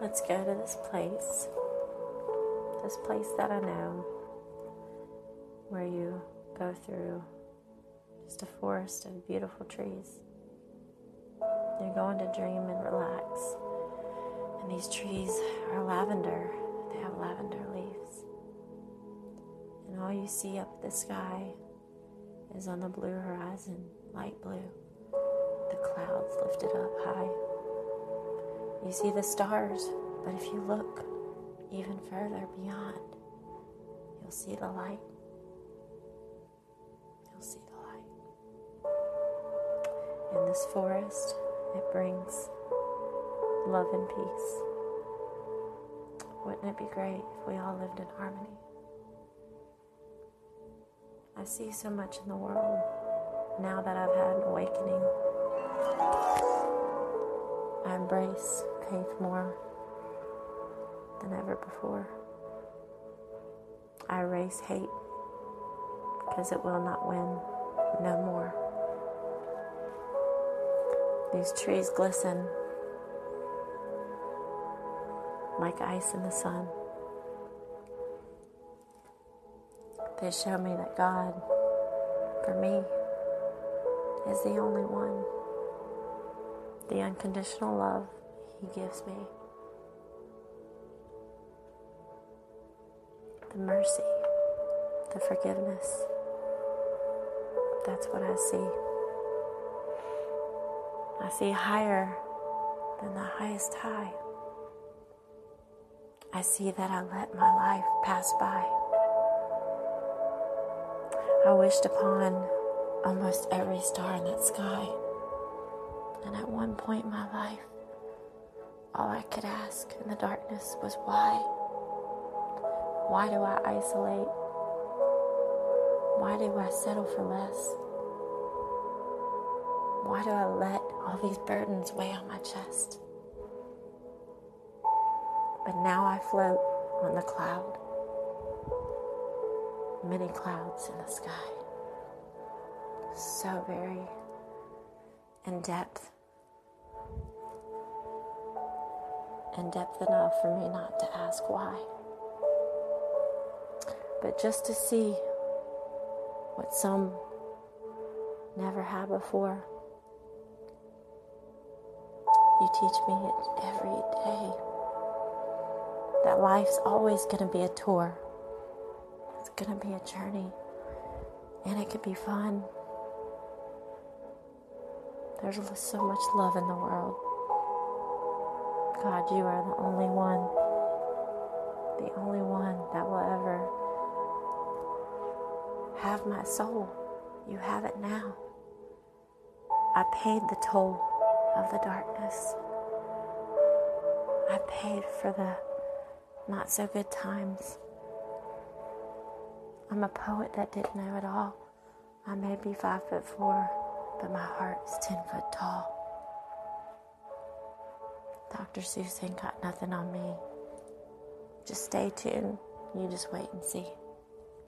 let's go to this place, this place that I know, where you go through just a forest of beautiful trees. You're going to dream and relax. And these trees are lavender, they have lavender leaves. And all you see up the sky is on the blue horizon, light blue, the clouds lifted up high. You see the stars, but if you look even further beyond, you'll see the light. You'll see the light. In this forest, it brings love and peace. Wouldn't it be great if we all lived in harmony? I see so much in the world now that I've had an awakening. I embrace faith more than ever before. I erase hate because it will not win no more. These trees glisten like ice in the sun. They show me that God, for me, is the only one the unconditional love He gives me, the mercy, the forgiveness. That's what I see. I see higher than the highest high. I see that I let my life pass by. I wished upon almost every star in that sky. And at one point in my life, all I could ask in the darkness was why? Why do I isolate? Why do I settle for less? Why do I let all these burdens weigh on my chest? But now I float on the cloud, many clouds in the sky. So very in depth. In depth enough for me not to ask why. But just to see what some never had before. You teach me it every day. That life's always going to be a tour. It's going to be a journey. And it could be fun. There's so much love in the world. God, you are the only one, the only one that will ever have my soul. You have it now. I paid the toll of the darkness. I paid for the not so good times. I'm a poet that didn't know it all. I may be five foot four but my heart's 10 foot tall. Dr. Seuss ain't got nothing on me. Just stay tuned. You just wait and see.